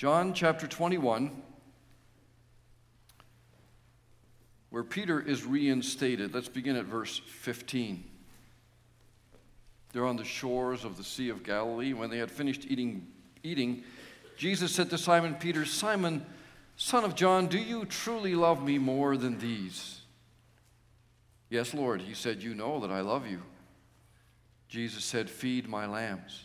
John chapter 21, where Peter is reinstated. Let's begin at verse 15. They're on the shores of the Sea of Galilee. When they had finished eating, eating, Jesus said to Simon Peter, Simon, son of John, do you truly love me more than these? Yes, Lord. He said, You know that I love you. Jesus said, Feed my lambs.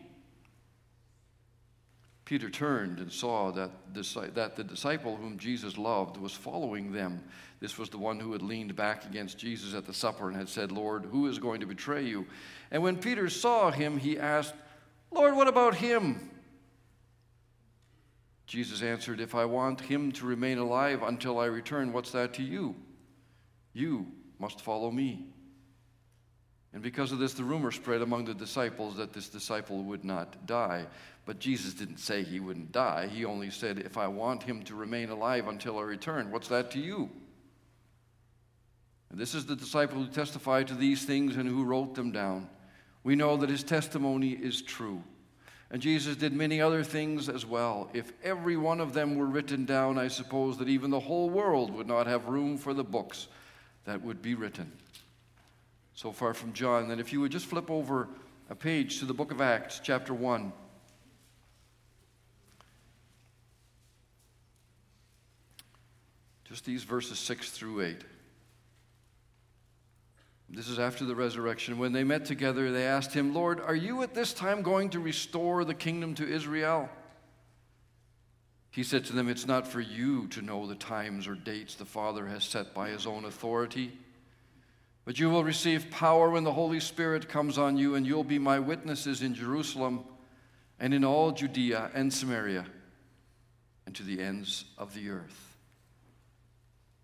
Peter turned and saw that, that the disciple whom Jesus loved was following them. This was the one who had leaned back against Jesus at the supper and had said, Lord, who is going to betray you? And when Peter saw him, he asked, Lord, what about him? Jesus answered, If I want him to remain alive until I return, what's that to you? You must follow me. And because of this, the rumor spread among the disciples that this disciple would not die. But Jesus didn't say he wouldn't die. He only said, If I want him to remain alive until I return, what's that to you? And this is the disciple who testified to these things and who wrote them down. We know that his testimony is true. And Jesus did many other things as well. If every one of them were written down, I suppose that even the whole world would not have room for the books that would be written so far from John. Then, if you would just flip over a page to the book of Acts, chapter 1. Just these verses 6 through 8. This is after the resurrection. When they met together, they asked him, Lord, are you at this time going to restore the kingdom to Israel? He said to them, It's not for you to know the times or dates the Father has set by his own authority but you will receive power when the Holy Spirit comes on you, and you'll be my witnesses in Jerusalem and in all Judea and Samaria and to the ends of the earth.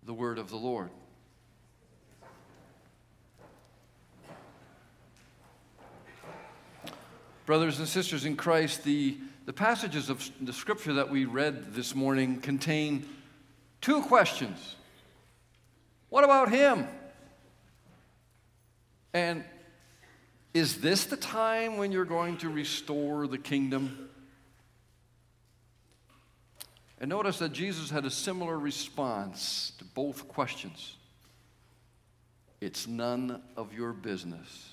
The word of the Lord. Brothers and sisters in Christ, the, the passages of the scripture that we read this morning contain two questions. What about him? And is this the time when you're going to restore the kingdom? And notice that Jesus had a similar response to both questions. It's none of your business.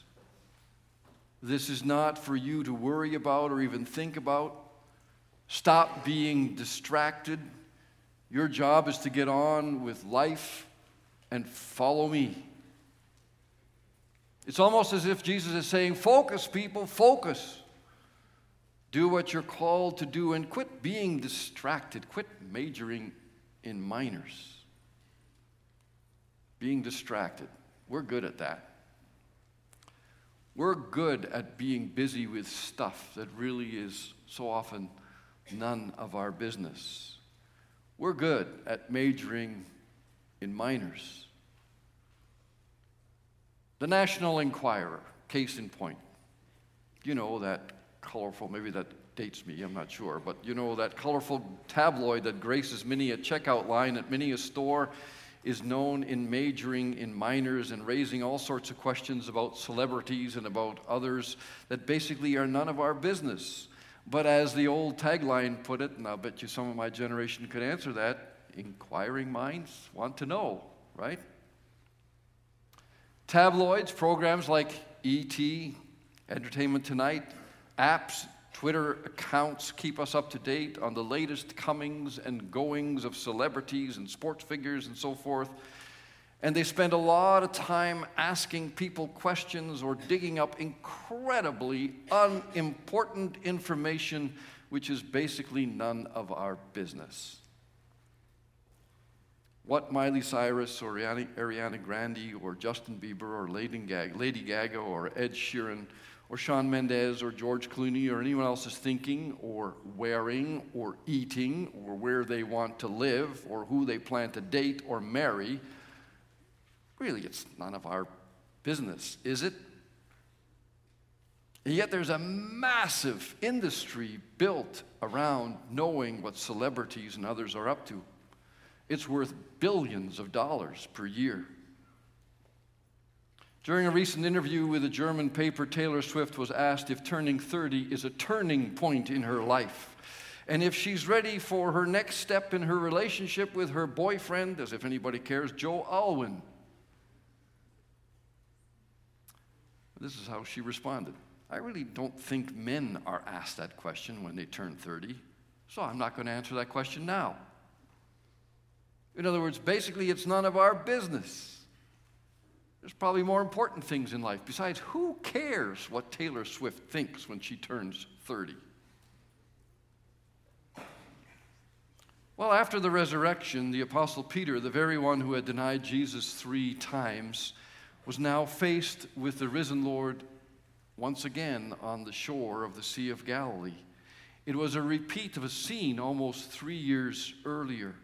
This is not for you to worry about or even think about. Stop being distracted. Your job is to get on with life and follow me. It's almost as if Jesus is saying, Focus, people, focus. Do what you're called to do and quit being distracted. Quit majoring in minors. Being distracted. We're good at that. We're good at being busy with stuff that really is so often none of our business. We're good at majoring in minors. The National Enquirer, case in point. You know that colorful, maybe that dates me, I'm not sure, but you know that colorful tabloid that graces many a checkout line at many a store is known in majoring in minors and raising all sorts of questions about celebrities and about others that basically are none of our business. But as the old tagline put it, and I'll bet you some of my generation could answer that inquiring minds want to know, right? Tabloids, programs like ET, Entertainment Tonight, apps, Twitter accounts keep us up to date on the latest comings and goings of celebrities and sports figures and so forth. And they spend a lot of time asking people questions or digging up incredibly unimportant information, which is basically none of our business. What Miley Cyrus or Ariana Grande or Justin Bieber or Lady Gaga or Ed Sheeran or Shawn Mendes or George Clooney or anyone else is thinking or wearing or eating or where they want to live or who they plan to date or marry Really, it's none of our business, is it? And yet, there's a massive industry built around knowing what celebrities and others are up to. It's worth billions of dollars per year. During a recent interview with a German paper, Taylor Swift was asked if turning 30 is a turning point in her life and if she's ready for her next step in her relationship with her boyfriend, as if anybody cares, Joe Alwyn. This is how she responded I really don't think men are asked that question when they turn 30, so I'm not going to answer that question now. In other words, basically, it's none of our business. There's probably more important things in life. Besides, who cares what Taylor Swift thinks when she turns 30? Well, after the resurrection, the Apostle Peter, the very one who had denied Jesus three times, was now faced with the risen Lord once again on the shore of the Sea of Galilee. It was a repeat of a scene almost three years earlier.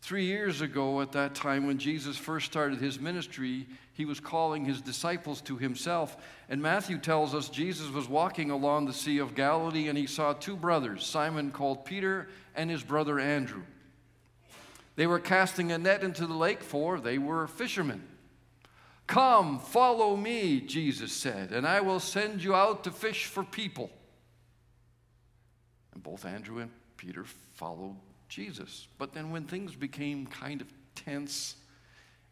Three years ago, at that time when Jesus first started his ministry, he was calling his disciples to himself. And Matthew tells us Jesus was walking along the Sea of Galilee and he saw two brothers, Simon called Peter and his brother Andrew. They were casting a net into the lake, for they were fishermen. Come, follow me, Jesus said, and I will send you out to fish for people. And both Andrew and Peter followed Jesus. But then, when things became kind of tense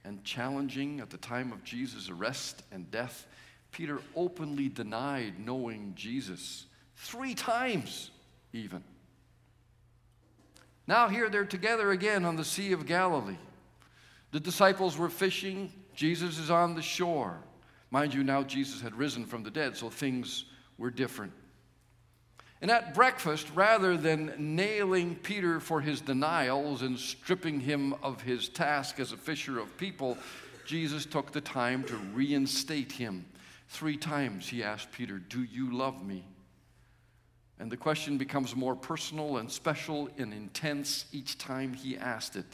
and challenging at the time of Jesus' arrest and death, Peter openly denied knowing Jesus three times, even. Now, here they're together again on the Sea of Galilee. The disciples were fishing Jesus is on the shore. Mind you, now Jesus had risen from the dead, so things were different. And at breakfast, rather than nailing Peter for his denials and stripping him of his task as a fisher of people, Jesus took the time to reinstate him. Three times he asked Peter, Do you love me? And the question becomes more personal and special and intense each time he asked it.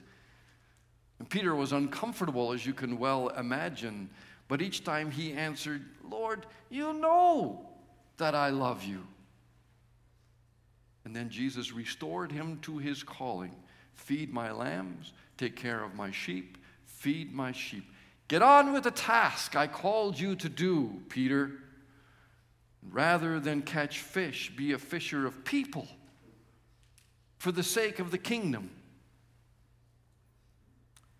And Peter was uncomfortable, as you can well imagine. But each time he answered, Lord, you know that I love you. And then Jesus restored him to his calling feed my lambs, take care of my sheep, feed my sheep. Get on with the task I called you to do, Peter. Rather than catch fish, be a fisher of people for the sake of the kingdom.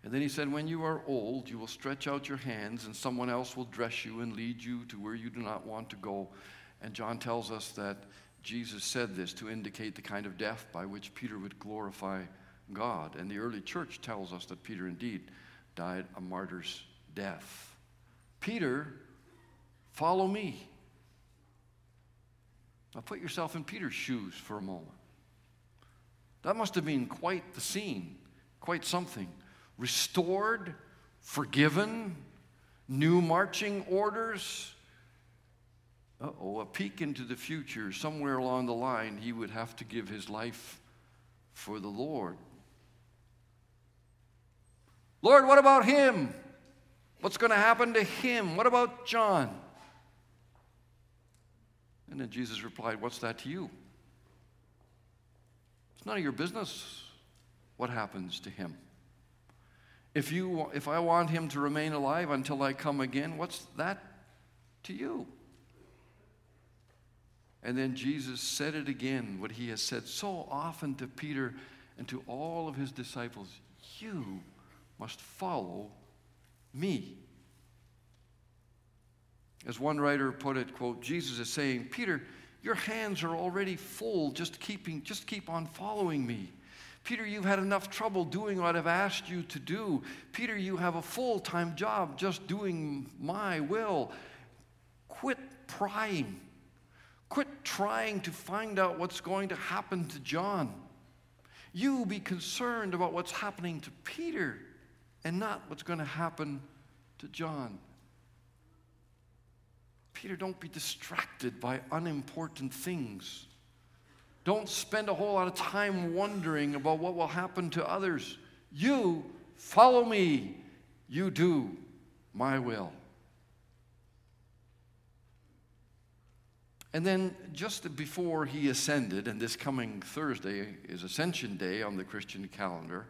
And then he said, When you are old, you will stretch out your hands, and someone else will dress you and lead you to where you do not want to go. And John tells us that Jesus said this to indicate the kind of death by which Peter would glorify God. And the early church tells us that Peter indeed died a martyr's death. Peter, follow me. Now put yourself in Peter's shoes for a moment. That must have been quite the scene, quite something restored, forgiven, new marching orders. Oh, a peek into the future. Somewhere along the line, he would have to give his life for the Lord. Lord, what about him? What's going to happen to him? What about John? And then Jesus replied, What's that to you? It's none of your business what happens to him. If, you, if I want him to remain alive until I come again, what's that to you? And then Jesus said it again, what he has said so often to Peter and to all of his disciples You must follow me. As one writer put it, quote, Jesus is saying, Peter, your hands are already full, just keeping, just keep on following me. Peter, you've had enough trouble doing what I've asked you to do. Peter, you have a full time job just doing my will. Quit prying. Quit trying to find out what's going to happen to John. You be concerned about what's happening to Peter and not what's going to happen to John. Peter, don't be distracted by unimportant things. Don't spend a whole lot of time wondering about what will happen to others. You follow me. You do my will. And then, just before he ascended, and this coming Thursday is Ascension Day on the Christian calendar,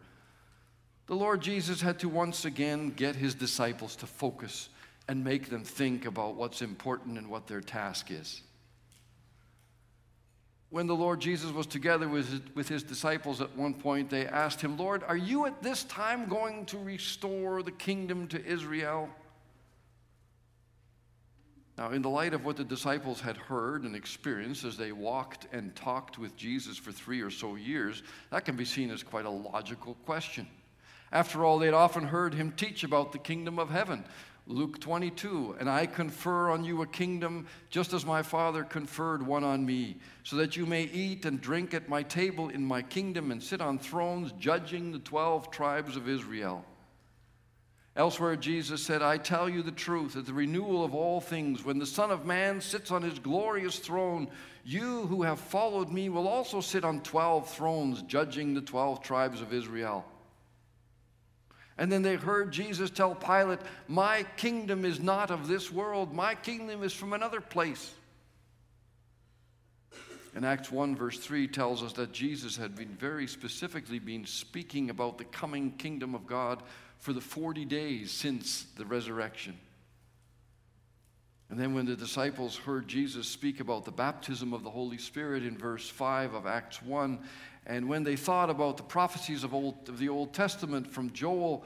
the Lord Jesus had to once again get his disciples to focus and make them think about what's important and what their task is. When the Lord Jesus was together with his, disciples at one point, they asked him, Lord, are you at this time going to restore the kingdom to Israel? Now, in the light of what the disciples had heard and experienced as they walked and talked with Jesus for three or so years, that can be seen as quite a logical question. After all, they'd often heard him teach about the kingdom of heaven. Luke 22, and I confer on you a kingdom just as my Father conferred one on me, so that you may eat and drink at my table in my kingdom and sit on thrones judging the 12 tribes of Israel. Elsewhere, Jesus said, I tell you the truth, at the renewal of all things, when the Son of Man sits on his glorious throne, you who have followed me will also sit on 12 thrones judging the 12 tribes of Israel. And then they heard Jesus tell Pilate, My kingdom is not of this world, my kingdom is from another place. And Acts 1, verse 3 tells us that Jesus had been very specifically been speaking about the coming kingdom of God for the 40 days since the resurrection. And then, when the disciples heard Jesus speak about the baptism of the Holy Spirit in verse 5 of Acts 1, and when they thought about the prophecies of, old, of the Old Testament from Joel,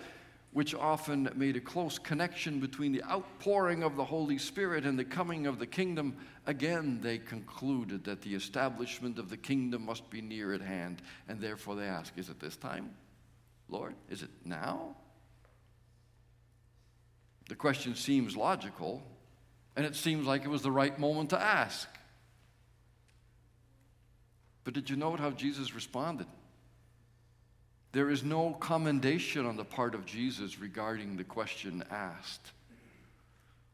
which often made a close connection between the outpouring of the Holy Spirit and the coming of the kingdom, again they concluded that the establishment of the kingdom must be near at hand. And therefore they ask, Is it this time, Lord? Is it now? The question seems logical, and it seems like it was the right moment to ask. But did you note how Jesus responded? There is no commendation on the part of Jesus regarding the question asked.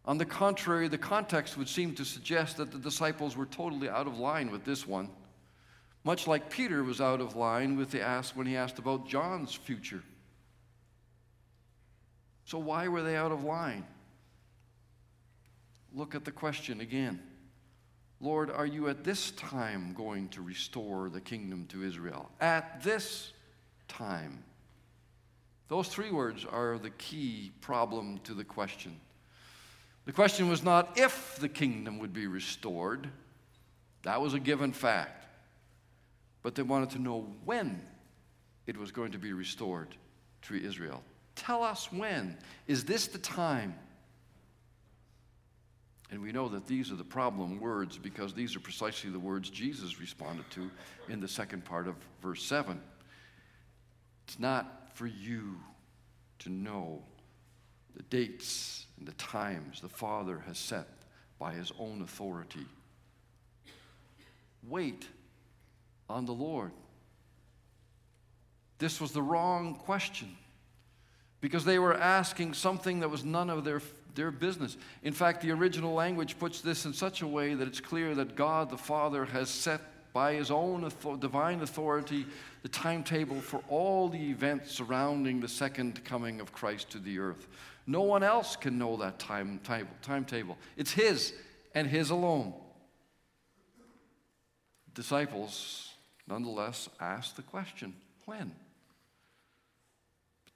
On the contrary, the context would seem to suggest that the disciples were totally out of line with this one, much like Peter was out of line with the ask when he asked about John's future. So why were they out of line? Look at the question again. Lord, are you at this time going to restore the kingdom to Israel? At this time. Those three words are the key problem to the question. The question was not if the kingdom would be restored, that was a given fact. But they wanted to know when it was going to be restored to Israel. Tell us when. Is this the time? And we know that these are the problem words because these are precisely the words Jesus responded to in the second part of verse 7. It's not for you to know the dates and the times the Father has set by his own authority. Wait on the Lord. This was the wrong question because they were asking something that was none of their, their business. In fact, the original language puts this in such a way that it's clear that God the Father has set by his own divine authority the timetable for all the events surrounding the second coming of Christ to the earth. No one else can know that time, time, timetable. It's his and his alone. Disciples, nonetheless, asked the question when?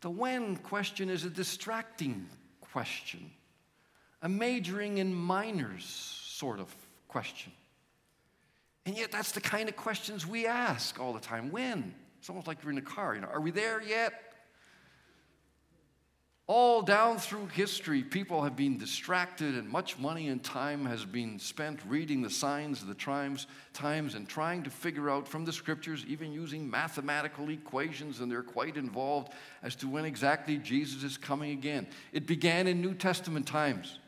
The when question is a distracting question, a majoring in minors sort of question. And yet, that's the kind of questions we ask all the time. When? It's almost like you're in a car. You know, are we there yet? All down through history, people have been distracted, and much money and time has been spent reading the signs of the times, times and trying to figure out from the scriptures, even using mathematical equations, and they're quite involved as to when exactly Jesus is coming again. It began in New Testament times.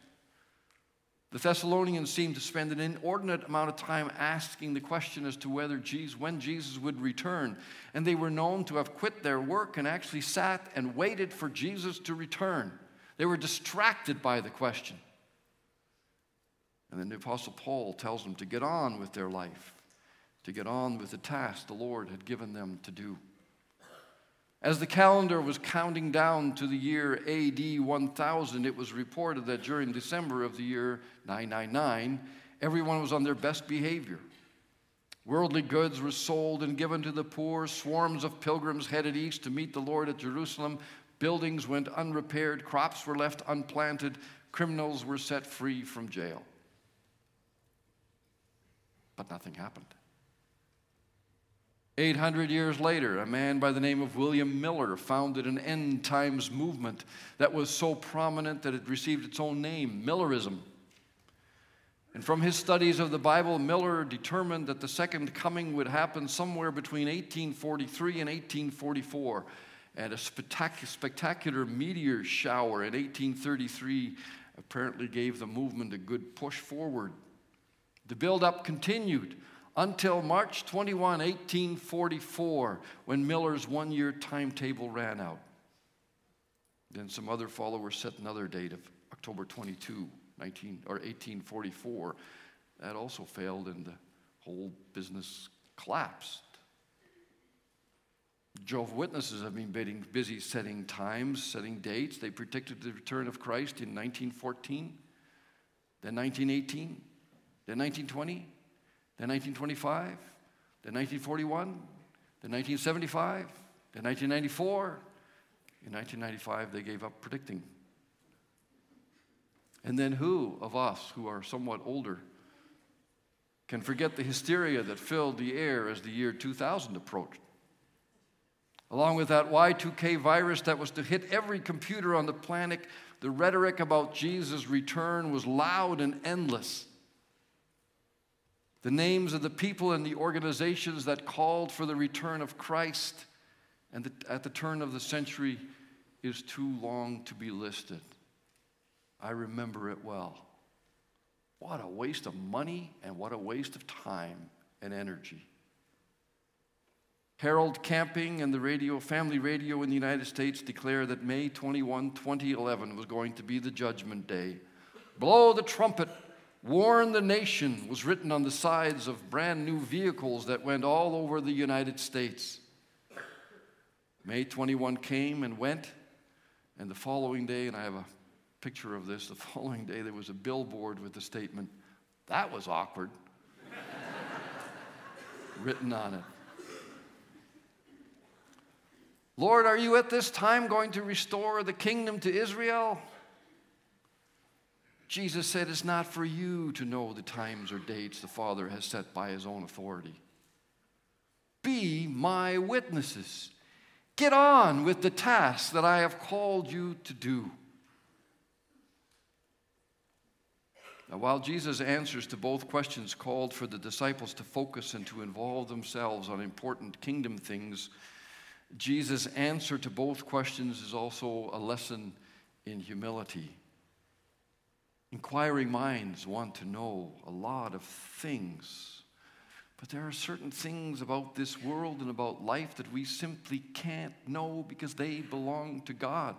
The Thessalonians seemed to spend an inordinate amount of time asking the question as to whether Jesus, when Jesus would return. And they were known to have quit their work and actually sat and waited for Jesus to return. They were distracted by the question. And then the Apostle Paul tells them to get on with their life, to get on with the task the Lord had given them to do. As the calendar was counting down to the year AD 1000, it was reported that during December of the year 999, everyone was on their best behavior. Worldly goods were sold and given to the poor. Swarms of pilgrims headed east to meet the Lord at Jerusalem. Buildings went unrepaired. Crops were left unplanted. Criminals were set free from jail. But nothing happened. 800 years later, a man by the name of William Miller founded an end times movement that was so prominent that it received its own name, Millerism. And from his studies of the Bible, Miller determined that the second coming would happen somewhere between 1843 and 1844. And a spectacular meteor shower in 1833 apparently gave the movement a good push forward. The build-up continued until March 21, 1844, when Miller's one year timetable ran out. Then some other followers set another date of October 22, 19, or 1844. That also failed, and the whole business collapsed. Jehovah's Witnesses have been busy setting times, setting dates. They predicted the return of Christ in 1914, then 1918, then 1920, then 1925, then 1941, then 1975, then 1994. In 1995, they gave up predicting. And then who of us who are somewhat older can forget the hysteria that filled the air as the year 2000 approached? Along with that Y2K virus that was to hit every computer on the planet, the rhetoric about Jesus' return was loud and endless. The names of the people and the organizations that called for the return of Christ and the, at the turn of the century is too long to be listed. I remember it well. What a waste of money and what a waste of time and energy. Harold Camping and the radio, family radio in the United States declared that May 21, 2011 was going to be the judgment day. Blow the trumpet, Warn the nation was written on the sides of brand new vehicles that went all over the United States. May 21 came and went, and the following day, and I have a picture of this, the following day there was a billboard with the statement, That was awkward, written on it. Lord, are you at this time going to restore the kingdom to Israel? Jesus said, It's not for you to know the times or dates the Father has set by his own authority. Be my witnesses. Get on with the task that I have called you to do. Now, while Jesus' answers to both questions called for the disciples to focus and to involve themselves on important kingdom things, Jesus' answer to both questions is also a lesson in humility. Inquiring minds want to know a lot of things. But there are certain things about this world and about life that we simply can't know because they belong to God.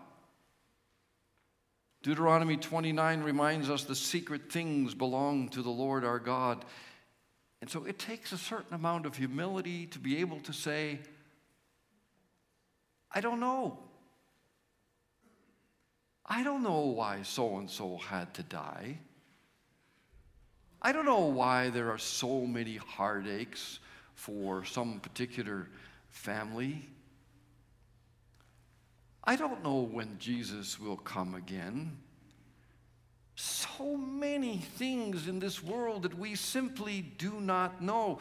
Deuteronomy 29 reminds us the secret things belong to the Lord our God. And so it takes a certain amount of humility to be able to say, I don't know. I don't know why so and so had to die. I don't know why there are so many heartaches for some particular family. I don't know when Jesus will come again. So many things in this world that we simply do not know.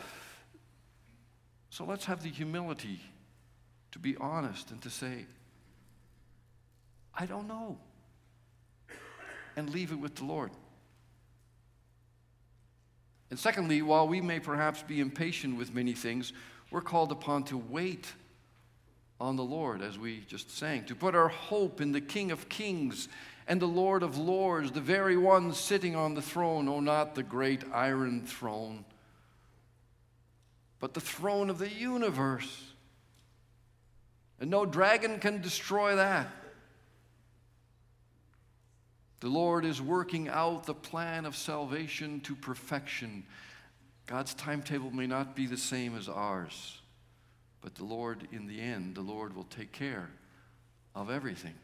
So let's have the humility to be honest and to say, I don't know. And leave it with the Lord. And secondly, while we may perhaps be impatient with many things, we're called upon to wait on the Lord, as we just sang, to put our hope in the King of Kings and the Lord of Lords, the very one sitting on the throne, oh, not the great iron throne, but the throne of the universe. And no dragon can destroy that. The Lord is working out the plan of salvation to perfection. God's timetable may not be the same as ours, but the Lord, in the end, the Lord will take care of everything.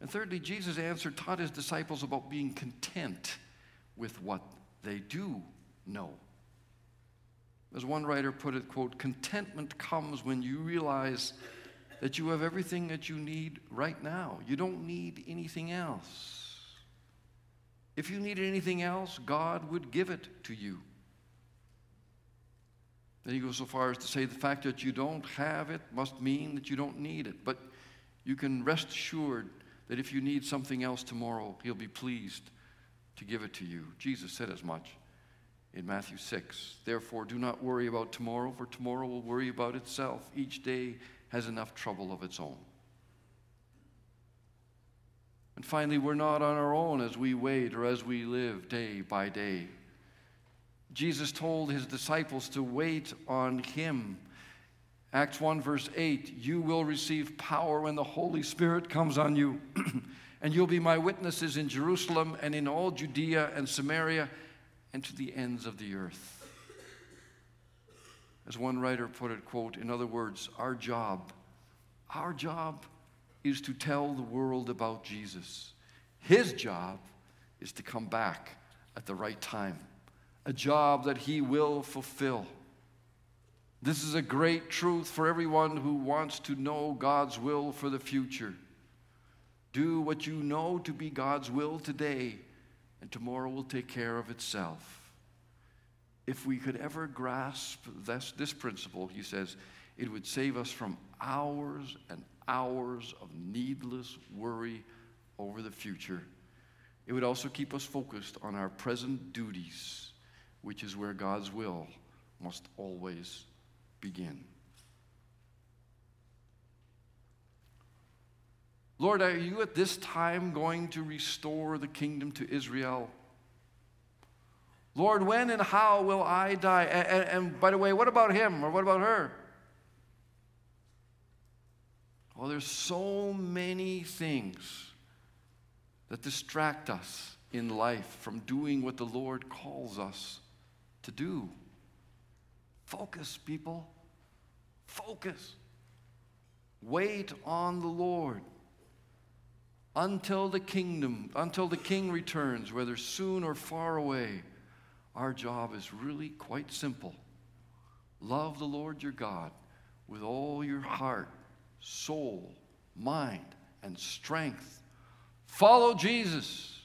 And thirdly, Jesus' answer taught his disciples about being content with what they do know. As one writer put it, quote, contentment comes when you realize that you have everything that you need right now. You don't need anything else. If you needed anything else, God would give it to you. Then he goes so far as to say the fact that you don't have it must mean that you don't need it. But you can rest assured that if you need something else tomorrow, He'll be pleased to give it to you. Jesus said as much in Matthew 6. Therefore, do not worry about tomorrow, for tomorrow will worry about itself. Each day has enough trouble of its own. And finally, we're not on our own as we wait or as we live day by day. Jesus told his disciples to wait on him Acts 1, verse 8 You will receive power when the Holy Spirit comes on you, and you'll be my witnesses in Jerusalem and in all Judea and Samaria and to the ends of the earth. As one writer put it, quote, in other words, our job, our job is to tell the world about Jesus. His job is to come back at the right time, a job that he will fulfill. This is a great truth for everyone who wants to know God's will for the future. Do what you know to be God's will today, and tomorrow will take care of itself. If we could ever grasp this, this principle, he says, it would save us from hours and hours of needless worry over the future. It would also keep us focused on our present duties, which is where God's will must always begin. Lord, are you at this time going to restore the kingdom to Israel? Lord, when and how will I die? And, and, and, by the way, what about him or what about her? Well, there's so many things that distract us in life from doing what the Lord calls us to do. Focus, people. Focus. Wait on the Lord until the kingdom, until the king returns, whether soon or far away. Our job is really quite simple. Love the Lord your God with all your heart, soul, mind, and strength. Follow Jesus.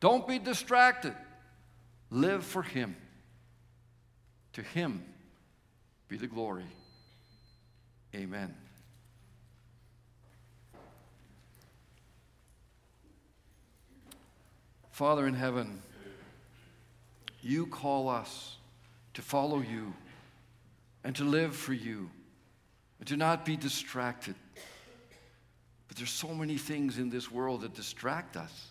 Don't be distracted. Live for Him. To Him be the glory. Amen. Father in heaven, you call us to follow you and to live for you and to not be distracted. But there's so many things in this world that distract us.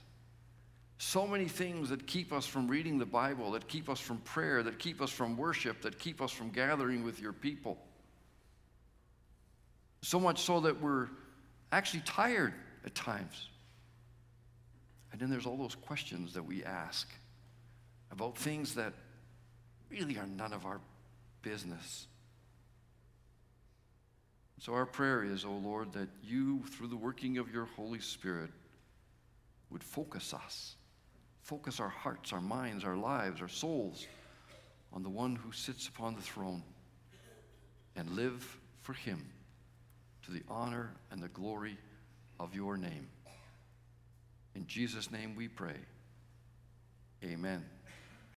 So many things that keep us from reading the Bible, that keep us from prayer, that keep us from worship, that keep us from gathering with your people. So much so that we're actually tired at times. And then there's all those questions that we ask about things that really are none of our business. So, our prayer is, O oh Lord, that you, through the working of your Holy Spirit, would focus us focus our hearts, our minds, our lives, our souls on the one who sits upon the throne and live for him to the honor and the glory of your name. In Jesus' name we pray. Amen.